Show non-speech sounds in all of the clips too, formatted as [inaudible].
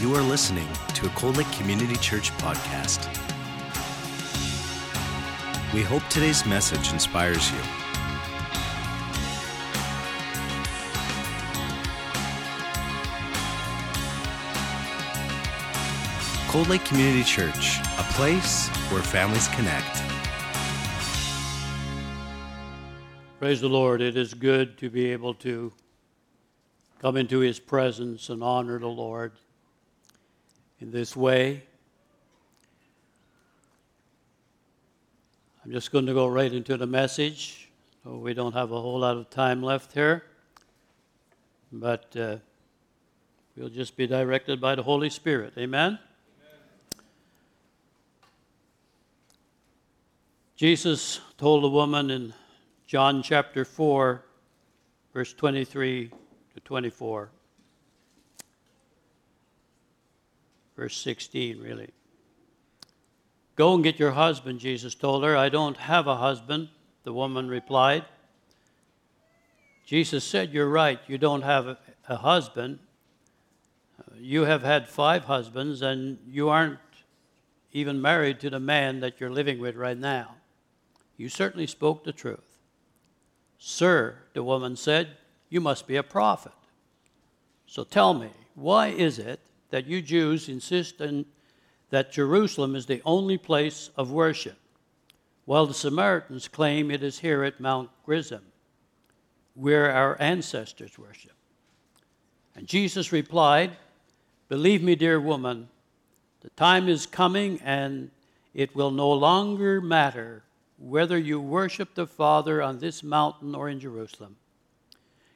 You are listening to a Cold Lake Community Church podcast. We hope today's message inspires you. Cold Lake Community Church, a place where families connect. Praise the Lord. It is good to be able to come into His presence and honor the Lord in this way. I'm just going to go right into the message. So we don't have a whole lot of time left here. But uh, we'll just be directed by the Holy Spirit. Amen? Jesus told a woman in John chapter 4, verse 23 to 24, verse 16, really. Go and get your husband, Jesus told her. I don't have a husband, the woman replied. Jesus said, You're right, you don't have a, a husband. You have had five husbands, and you aren't even married to the man that you're living with right now. You certainly spoke the truth. Sir, the woman said, you must be a prophet. So tell me, why is it that you Jews insist in, that Jerusalem is the only place of worship, while the Samaritans claim it is here at Mount Gerizim, where our ancestors worship? And Jesus replied, Believe me, dear woman, the time is coming and it will no longer matter whether you worship the Father on this mountain or in Jerusalem.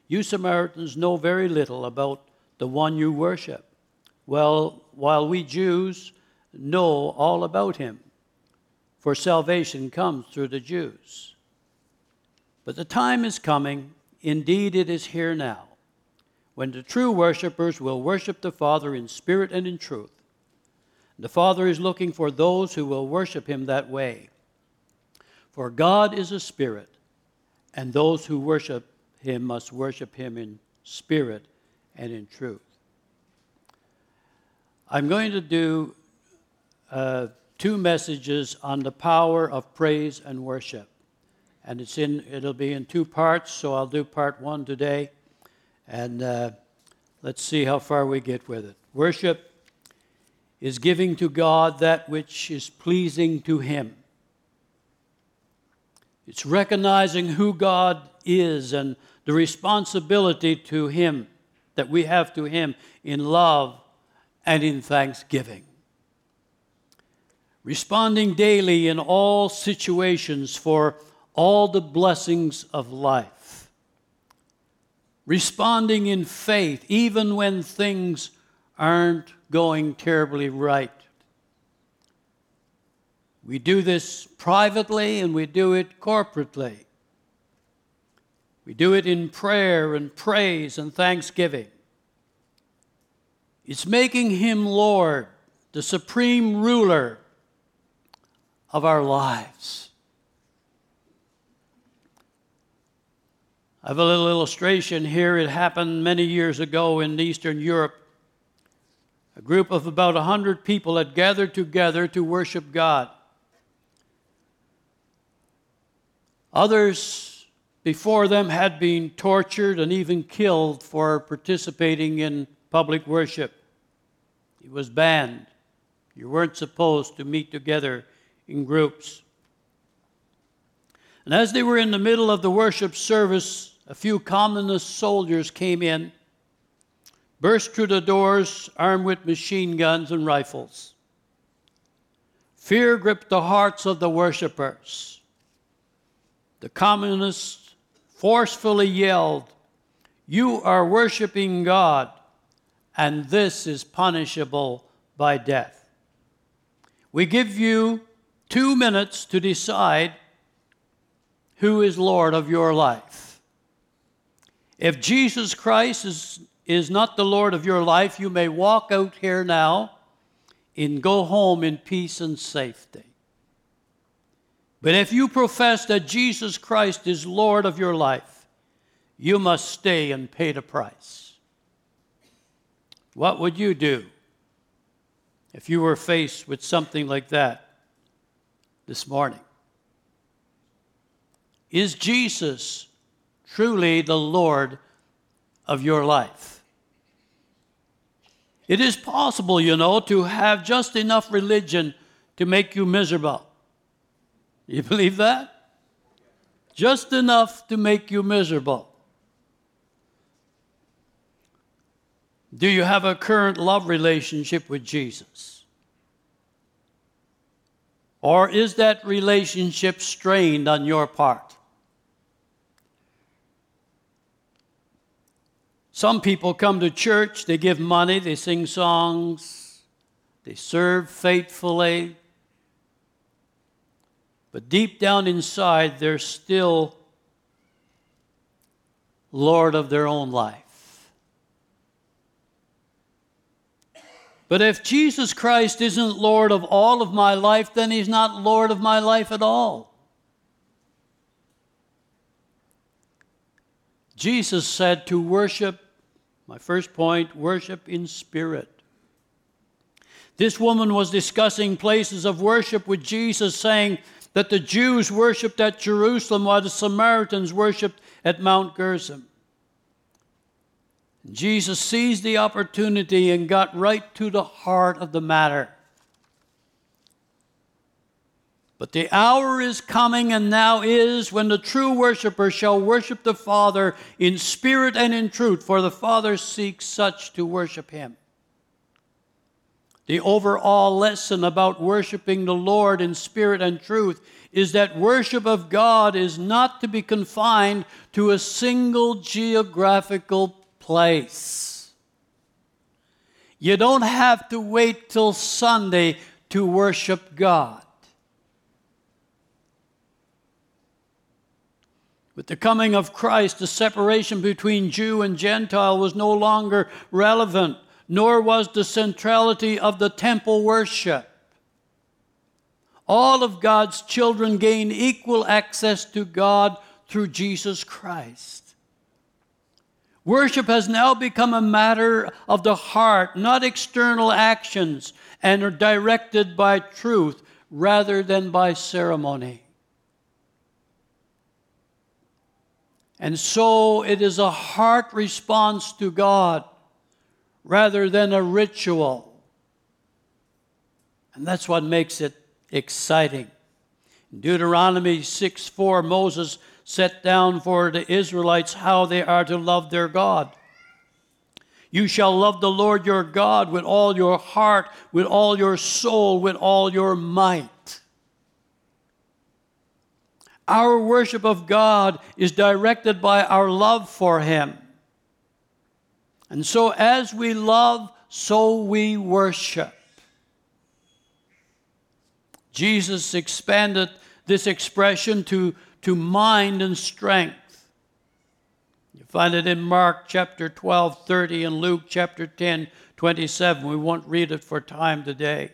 You Samaritans know very little about the one you worship. Well, while we Jews know all about him, for salvation comes through the Jews. But the time is coming, indeed it is here now, when the true worshippers will worship the Father in spirit and in truth. The Father is looking for those who will worship him that way. For God is a spirit, and those who worship him must worship him in spirit and in truth. I'm going to do uh, two messages on the power of praise and worship. And it's in, it'll be in two parts, so I'll do part one today. And uh, let's see how far we get with it. Worship is giving to God that which is pleasing to Him. It's recognizing who God is and the responsibility to Him that we have to Him in love and in thanksgiving. Responding daily in all situations for all the blessings of life. Responding in faith even when things aren't going terribly right. We do this privately and we do it corporately. We do it in prayer and praise and thanksgiving. It's making Him Lord, the supreme ruler of our lives. I have a little illustration here. It happened many years ago in Eastern Europe. A group of about 100 people had gathered together to worship God. Others before them had been tortured and even killed for participating in public worship. It was banned. You weren't supposed to meet together in groups. And as they were in the middle of the worship service, a few communist soldiers came in, burst through the doors armed with machine guns and rifles. Fear gripped the hearts of the worshippers the communists forcefully yelled, You are worshiping God, and this is punishable by death. We give you two minutes to decide who is Lord of your life. If Jesus Christ is, is not the Lord of your life, you may walk out here now and go home in peace and safety. But if you profess that Jesus Christ is Lord of your life, you must stay and pay the price. What would you do if you were faced with something like that this morning. Is Jesus truly the Lord of your life? It is possible, you know, to have just enough religion to make you miserable. You [laughs] believe that? Just enough to make you miserable. Do you have a current love relationship with Jesus? Or is that relationship strained on your part? Some people come to church, they give money, they sing songs, they serve faithfully. But deep down inside, they're still Lord of their own life. But if Jesus Christ isn't Lord of all of my life, then He's not Lord of my life at all. Jesus said to worship my first point worship in spirit. This woman was discussing places of worship with Jesus, saying that the Jews worshiped at Jerusalem while the Samaritans worshiped at Mount Gerizim. Jesus seized the opportunity and got right to the heart of the matter. But the hour is coming and now is when the true worshiper shall worship the Father in spirit and in truth, for the Father seeks such to worship him. The overall lesson about worshiping the Lord in spirit and truth is that worship of God is not to be confined to a single geographical place. You don't have to wait till Sunday to worship God. With the coming of Christ, the separation between Jew and Gentile was no longer relevant, nor was the centrality of the temple worship. All of God's children gain equal access to God through Jesus Christ. Worship has now become a matter of the heart, not external actions, and are directed by truth rather than by ceremony. And so it is a heart response to God rather than a ritual. And that's what makes it exciting. In Deuteronomy 6 4, Moses set down for the Israelites how they are to love their God. You shall love the Lord your God with all your heart, with all your soul, with all your might. Our worship of God is directed by our love for Him. And so, as we love, so we worship. Jesus expanded this expression to, to mind and strength. You find it in Mark chapter 12, 30, and Luke chapter 10, 27. We won't read it for time today.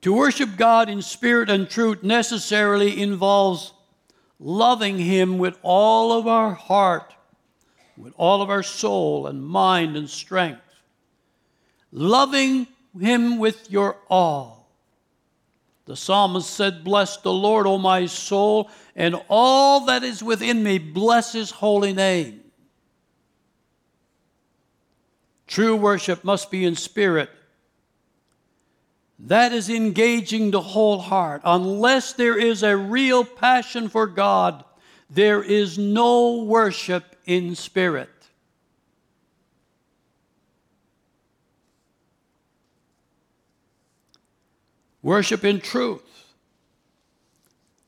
To worship God in spirit and truth necessarily involves loving Him with all of our heart, with all of our soul and mind and strength. Loving Him with your all. The psalmist said, Bless the Lord, O my soul, and all that is within me, bless His holy name. True worship must be in spirit that is engaging the whole heart. Unless there is a real passion for God, there is no worship in spirit. Worship in truth.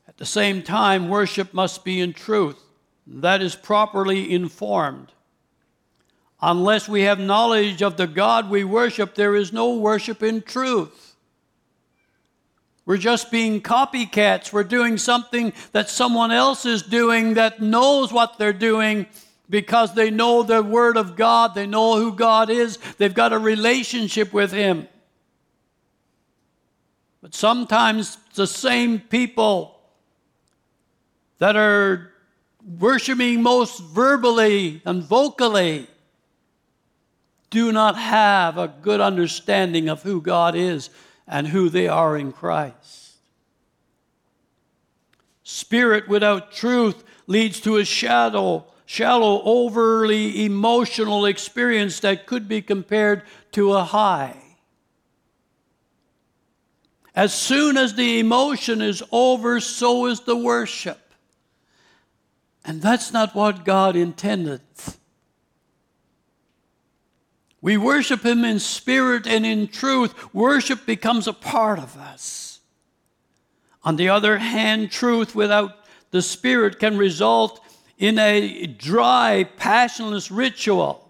At the same time, worship must be in truth. That is properly informed. Unless we have knowledge of the God we worship, there is no worship in truth. We're just being copycats. We're doing something that someone else is doing that knows what they're doing because they know the Word of God. They know who God is. They've got a relationship with Him. But sometimes the same people that are worshiping most verbally and vocally do not have a good understanding of who God is and who they are in Christ. Spirit without truth leads to a shadow, shallow, overly emotional experience that could be compared to a high. As soon as the emotion is over, so is the worship. And that's not what God intended. We worship Him in spirit and in truth. Worship becomes a part of us. On the other hand, truth without the Spirit can result in a dry, passionless ritual.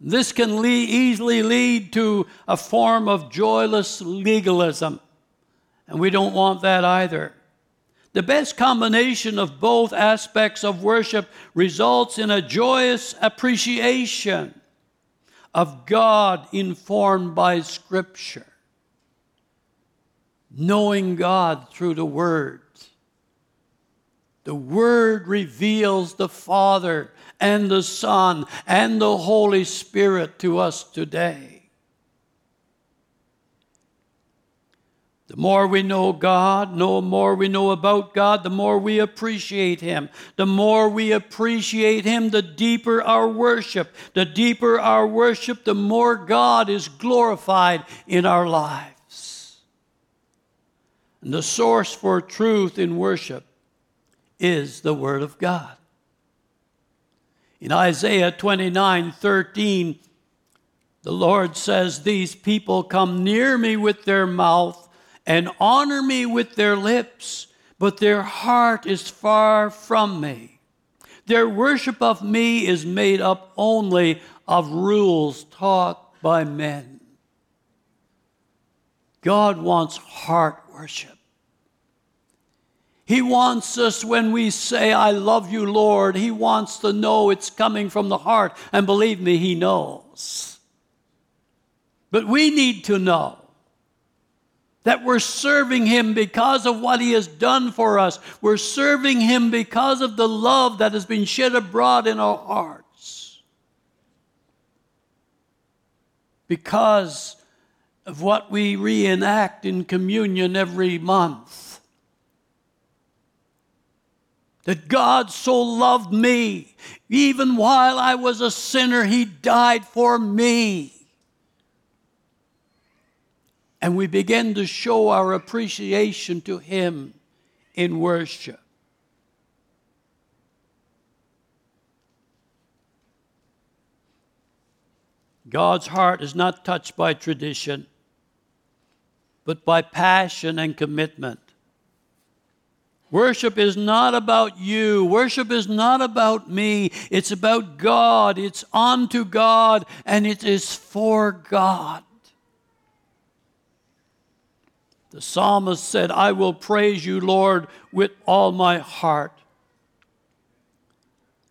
This can easily lead to a form of joyless legalism, and we don't want that either. The best combination of both aspects of worship results in a joyous appreciation of God informed by Scripture, knowing God through the Word. The Word reveals the Father and the Son and the Holy Spirit to us today. The more we know God, the more we know about God, the more we appreciate Him. The more we appreciate Him, the deeper our worship. The deeper our worship, the more God is glorified in our lives. And the source for truth in worship is the Word of God. In Isaiah 29 13, the Lord says, These people come near me with their mouth and honor me with their lips, but their heart is far from me. Their worship of me is made up only of rules taught by men. God wants heart worship. He wants us when we say, I love you, Lord, He wants to know it's coming from the heart. And believe me, He knows. But we need to know that we're serving Him because of what He has done for us. We're serving Him because of the love that has been shed abroad in our hearts. Because of what we reenact in communion every month that God so loved me. Even while I was a sinner, He died for me. And we begin to show our appreciation to Him in worship. God's heart is not touched by tradition, but by passion and commitment. Worship is not about you. Worship is not about me. It's about God. It's unto God and it is for God. The psalmist said, I will praise you, Lord, with all my heart.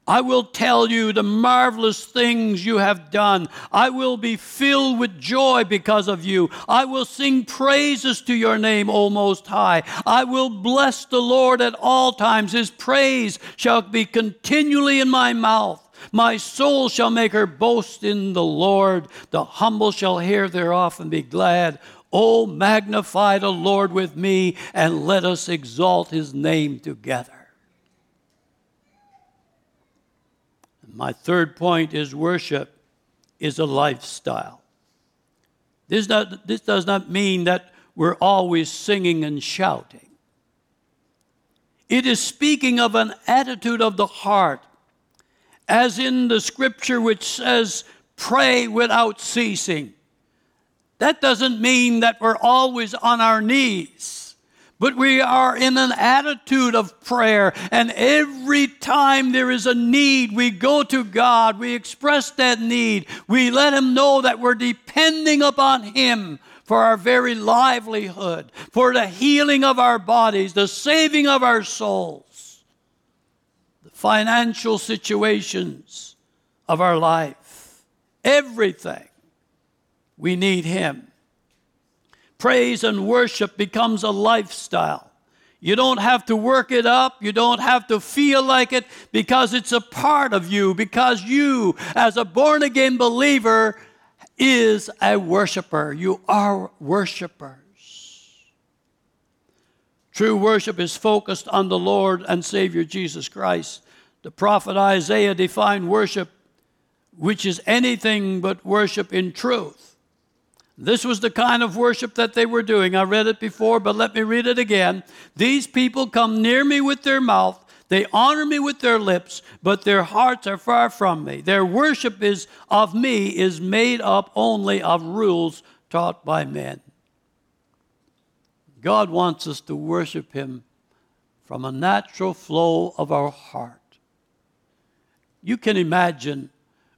I will tell you the marvelous things you have done. I will be filled with joy because of you. I will sing praises to your name, O Most High. I will bless the Lord at all times. His praise shall be continually in my mouth. My soul shall make her boast in the Lord. The humble shall hear thereof and be glad. O magnify the Lord with me, and let us exalt his name together. My third point is worship is a lifestyle. This, not, this does not mean that we're always singing and shouting. It is speaking of an attitude of the heart, as in the scripture which says, pray without ceasing. That doesn't mean that we're always on our knees. But we are in an attitude of prayer, and every time there is a need, we go to God, we express that need, we let Him know that we're depending upon Him for our very livelihood, for the healing of our bodies, the saving of our souls, the financial situations of our life, everything. We need Him. Praise and worship becomes a lifestyle. You don't have to work it up. You don't have to feel like it because it's a part of you, because you, as a born again believer, is a worshiper. You are worshipers. True worship is focused on the Lord and Savior Jesus Christ. The prophet Isaiah defined worship, which is anything but worship in truth. This was the kind of worship that they were doing. I read it before, but let me read it again. These people come near me with their mouth, they honor me with their lips, but their hearts are far from me. Their worship is of me is made up only of rules taught by men. God wants us to worship him from a natural flow of our heart. You can imagine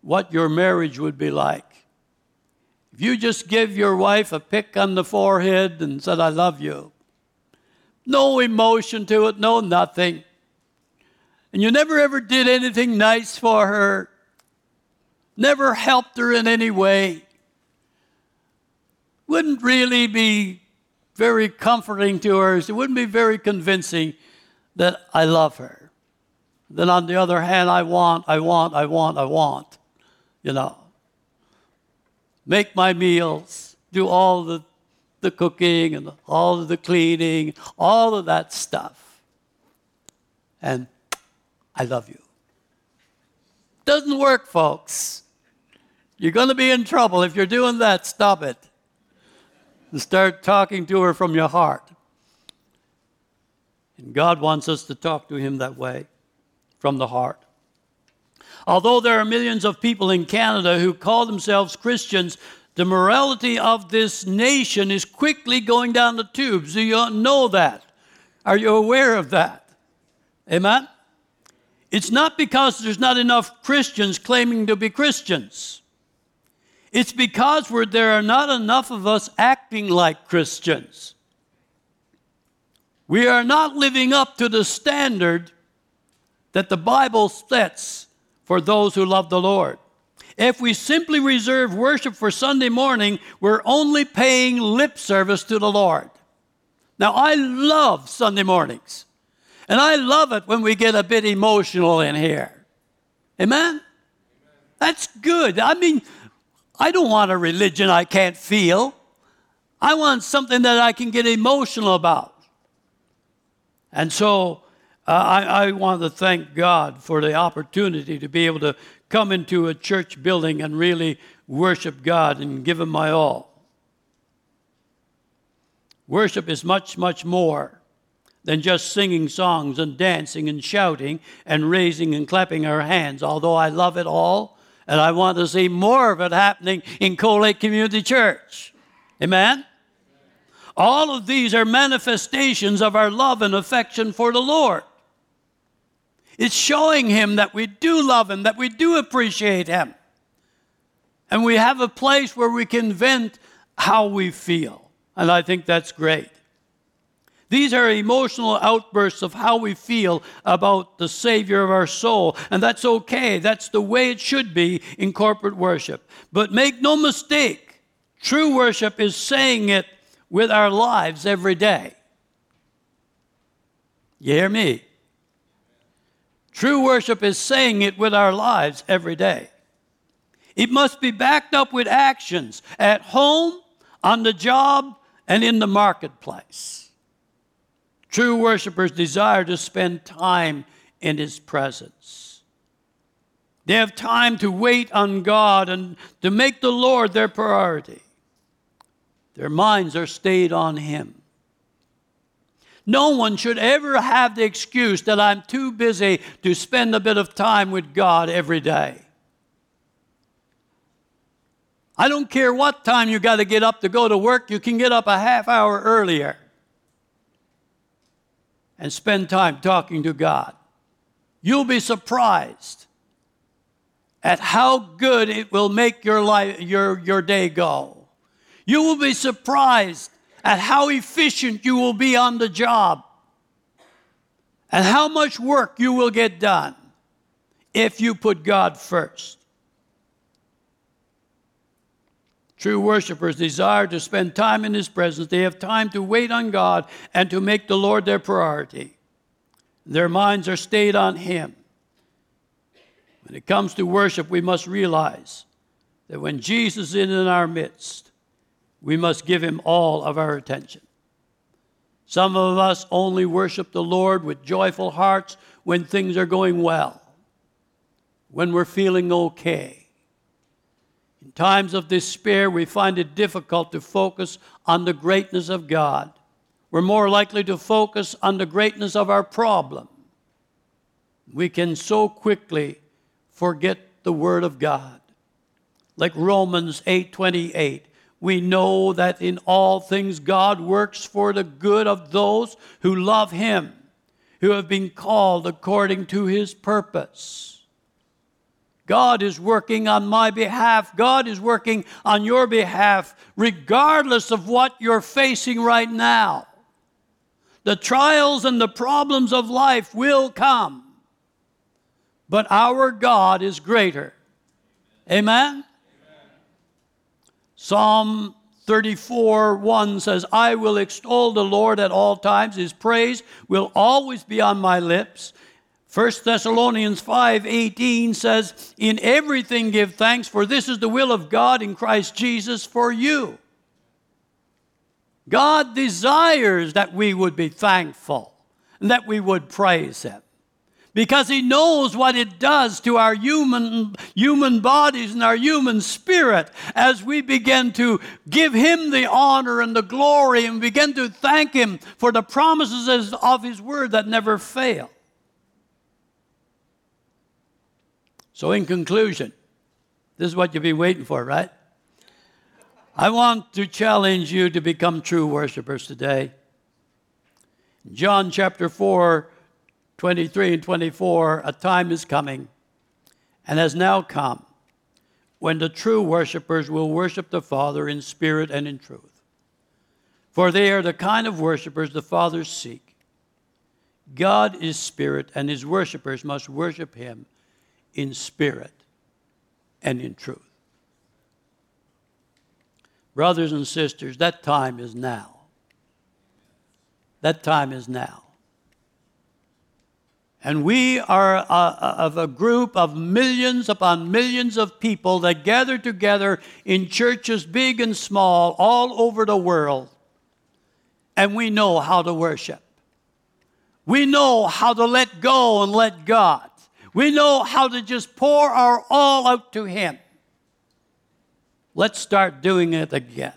what your marriage would be like if you just give your wife a pick on the forehead and said, I love you, no emotion to it, no nothing, and you never ever did anything nice for her, never helped her in any way, wouldn't really be very comforting to her. It wouldn't be very convincing that I love her. Then on the other hand, I want, I want, I want, I want, you know make my meals, do all the, the cooking and all of the cleaning, all of that stuff. And I love you. Doesn't work, folks. You're going to be in trouble. If you're doing that, stop it. And start talking to her from your heart. And God wants us to talk to Him that way, from the heart. Although there are millions of people in Canada who call themselves Christians, the morality of this nation is quickly going down the tubes. Do you know that? Are you aware of that? Amen? It's not because there's not enough Christians claiming to be Christians. It's because there are not enough of us acting like Christians. We are not living up to the standard that the Bible sets for those who love the Lord. If we simply reserve worship for Sunday morning, we're only paying lip service to the Lord. Now, I love Sunday mornings, and I love it when we get a bit emotional in here. Amen? That's good. I mean, I don't want a religion I can't feel. I want something that I can get emotional about. And so Uh, I, I want to thank God for the opportunity to be able to come into a church building and really worship God and give Him my all. Worship is much, much more than just singing songs and dancing and shouting and raising and clapping our hands, although I love it all and I want to see more of it happening in Cold Lake Community Church. Amen? All of these are manifestations of our love and affection for the Lord. It's showing him that we do love him, that we do appreciate him. And we have a place where we can vent how we feel. And I think that's great. These are emotional outbursts of how we feel about the Savior of our soul. And that's okay. That's the way it should be in corporate worship. But make no mistake, true worship is saying it with our lives every day. You hear me? True worship is saying it with our lives every day. It must be backed up with actions at home, on the job, and in the marketplace. True worshipers desire to spend time in His presence. They have time to wait on God and to make the Lord their priority. Their minds are stayed on Him. No one should ever have the excuse that I'm too busy to spend a bit of time with God every day. I don't care what time you got to get up to go to work, you can get up a half hour earlier and spend time talking to God. You'll be surprised at how good it will make your life your, your day go. You will be surprised at how efficient you will be on the job and how much work you will get done if you put God first. True worshipers desire to spend time in His presence. They have time to wait on God and to make the Lord their priority. Their minds are stayed on Him. When it comes to worship, we must realize that when Jesus is in our midst, we must give Him all of our attention. Some of us only worship the Lord with joyful hearts when things are going well, when we're feeling okay. In times of despair, we find it difficult to focus on the greatness of God. We're more likely to focus on the greatness of our problem. We can so quickly forget the Word of God. Like Romans 8:28, we know that in all things God works for the good of those who love Him, who have been called according to His purpose. God is working on my behalf. God is working on your behalf, regardless of what you're facing right now. The trials and the problems of life will come, but our God is greater. Amen? Psalm 34 1 says, I will extol the Lord at all times. His praise will always be on my lips. 1 Thessalonians 5:18 says, "In everything give thanks, for this is the will of God in Christ Jesus for you." God desires that we would be thankful and that we would praise him because he knows what it does to our human human bodies and our human spirit as we begin to give him the honor and the glory and begin to thank him for the promises of his word that never fail. So, in conclusion, this is what you've been waiting for, right? I want to challenge you to become true worshipers today. John chapter 4, 23 and 24, a time is coming and has now come when the true worshipers will worship the Father in spirit and in truth. For they are the kind of worshipers the Father seek. God is spirit, and his worshipers must worship him in spirit and in truth. Brothers and sisters, that time is now. That time is now. And we are a, of a group of millions upon millions of people that gather together in churches big and small all over the world. And we know how to worship. We know how to let go and let God. We know how to just pour our all out to Him. Let's start doing it again.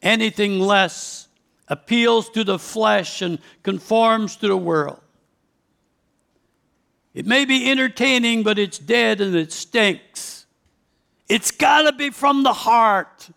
Anything less appeals to the flesh and conforms to the world. It may be entertaining, but it's dead and it stinks. It's got to be from the heart.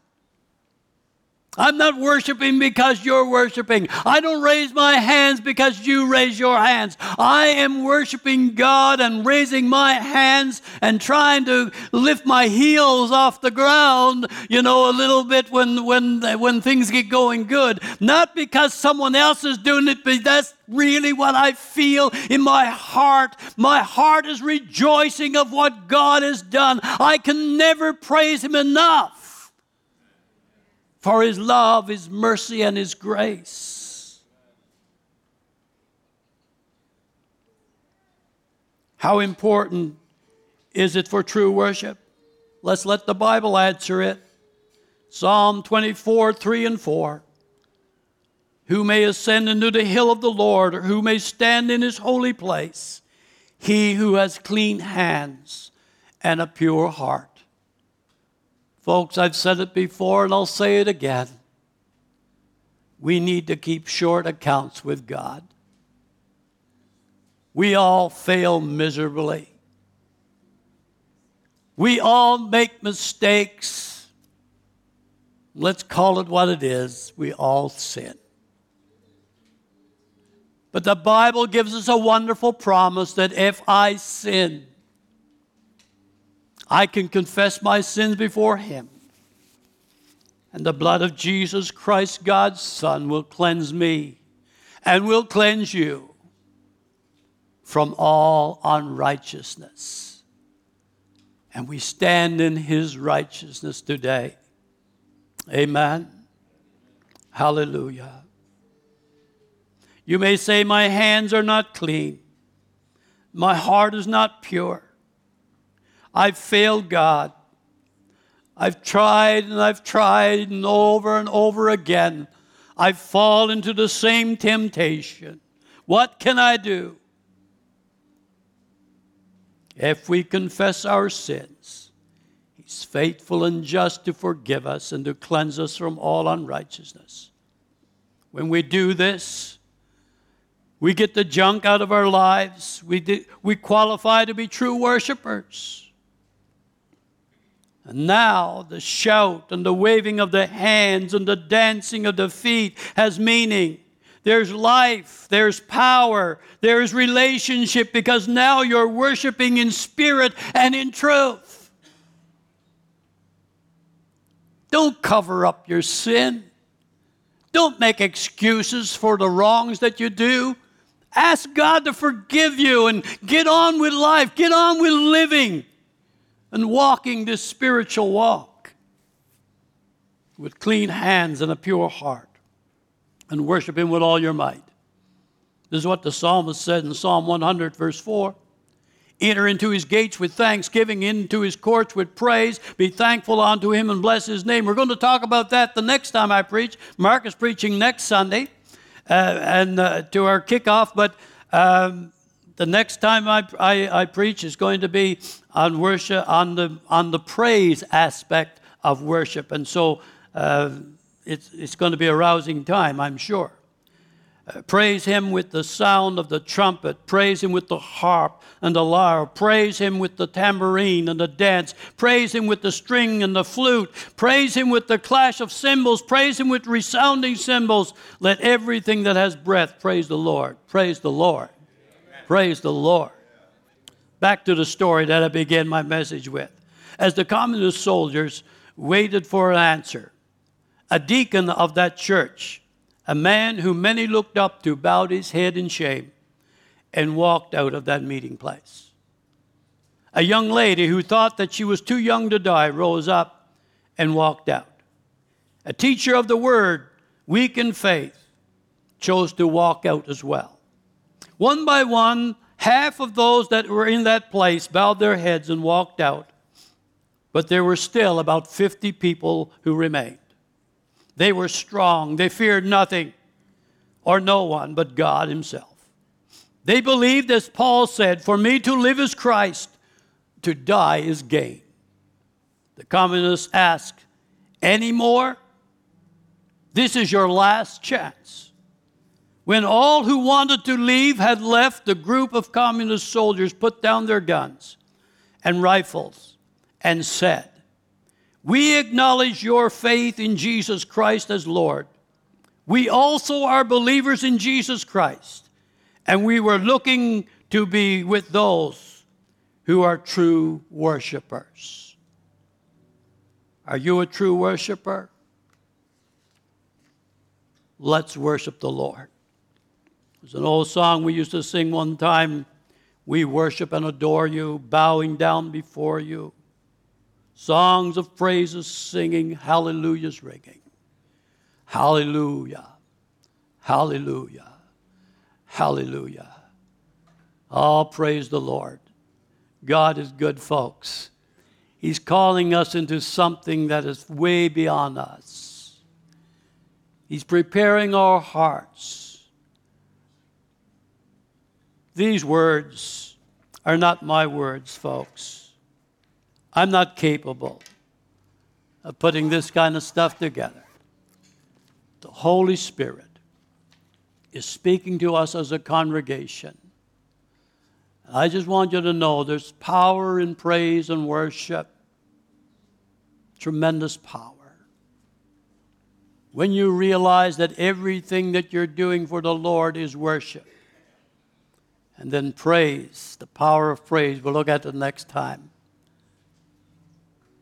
I'm not worshiping because you're worshiping. I don't raise my hands because you raise your hands. I am worshiping God and raising my hands and trying to lift my heels off the ground, you know, a little bit when, when, when things get going good. Not because someone else is doing it, but that's really what I feel in my heart. My heart is rejoicing of what God has done. I can never praise Him enough for his love, his mercy, and his grace. How important is it for true worship? Let's let the Bible answer it. Psalm 24, 3 and 4. Who may ascend into the hill of the Lord, or who may stand in his holy place? He who has clean hands and a pure heart Folks, I've said it before and I'll say it again. We need to keep short accounts with God. We all fail miserably. We all make mistakes. Let's call it what it is. We all sin. But the Bible gives us a wonderful promise that if I sin, I can confess my sins before Him. And the blood of Jesus Christ, God's Son, will cleanse me and will cleanse you from all unrighteousness. and we stand in his righteousness today. Amen. Hallelujah. You may say, My hands are not clean, my heart is not pure. I've failed God. I've tried and I've tried and over and over again. I fall into the same temptation. What can I do? If we confess our sins, He's faithful and just to forgive us and to cleanse us from all unrighteousness. When we do this, we get the junk out of our lives. We, do, we qualify to be true worshipers. And now the shout and the waving of the hands and the dancing of the feet has meaning. There's life, there's power, there's relationship because now you're worshiping in spirit and in truth. Don't cover up your sin. Don't make excuses for the wrongs that you do. Ask God to forgive you and get on with life, get on with living and walking this spiritual walk with clean hands and a pure heart and worship Him with all your might. This is what the psalmist said in Psalm 100, verse 4. Enter into his gates with thanksgiving, into his courts with praise. Be thankful unto him and bless his name. We're going to talk about that the next time I preach. Mark is preaching next Sunday uh, and uh, to our kickoff, but um, the next time I, I, I, preach is going to be on worship, on the, on the praise aspect of worship. And so uh, it's, it's going to be a rousing time, I'm sure. Uh, praise him with the sound of the trumpet. Praise him with the harp and the lyre. Praise him with the tambourine and the dance. Praise him with the string and the flute. Praise him with the clash of cymbals. Praise him with resounding cymbals. Let everything that has breath praise the Lord. Praise the Lord. Praise the Lord. Back to the story that I began my message with. As the communist soldiers waited for an answer, a deacon of that church, a man whom many looked up to, bowed his head in shame and walked out of that meeting place. A young lady who thought that she was too young to die rose up and walked out. A teacher of the word, weak in faith, chose to walk out as well. One by one, half of those that were in that place bowed their heads and walked out, but there were still about 50 people who remained. They were strong. They feared nothing or no one but God Himself. They believed, as Paul said, For me to live is Christ, to die is gain. The communists asked, Any more? This is your last chance. When all who wanted to leave had left, the group of communist soldiers put down their guns and rifles and said, we acknowledge your faith in Jesus Christ as Lord. We also are believers in Jesus Christ, and we were looking to be with those who are true worshipers. Are you a true worshiper? Let's worship the Lord. There's an old song we used to sing one time. We worship and adore you, bowing down before you songs of praises singing, hallelujahs ringing. Hallelujah, hallelujah, hallelujah. All praise the Lord. God is good, folks. He's calling us into something that is way beyond us. He's preparing our hearts. These words are not my words, folks. I'm not capable of putting this kind of stuff together. The Holy Spirit is speaking to us as a congregation. I just want you to know there's power in praise and worship, tremendous power. When you realize that everything that you're doing for the Lord is worship. And then praise, the power of praise. We'll look at the next time.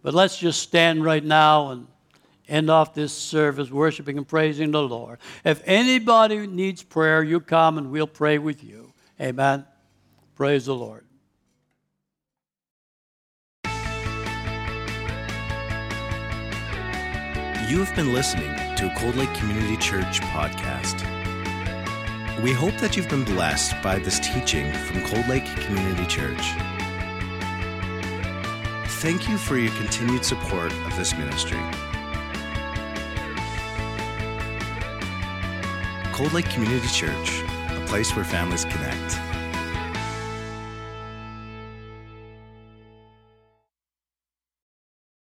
But let's just stand right now and end off this service worshiping and praising the Lord. If anybody needs prayer, you come and we'll pray with you. Amen. Praise the Lord. You have been listening to a Cold Lake Community Church podcast. We hope that you've been blessed by this teaching from Cold Lake Community Church. Thank you for your continued support of this ministry. Cold Lake Community Church, a place where families connect.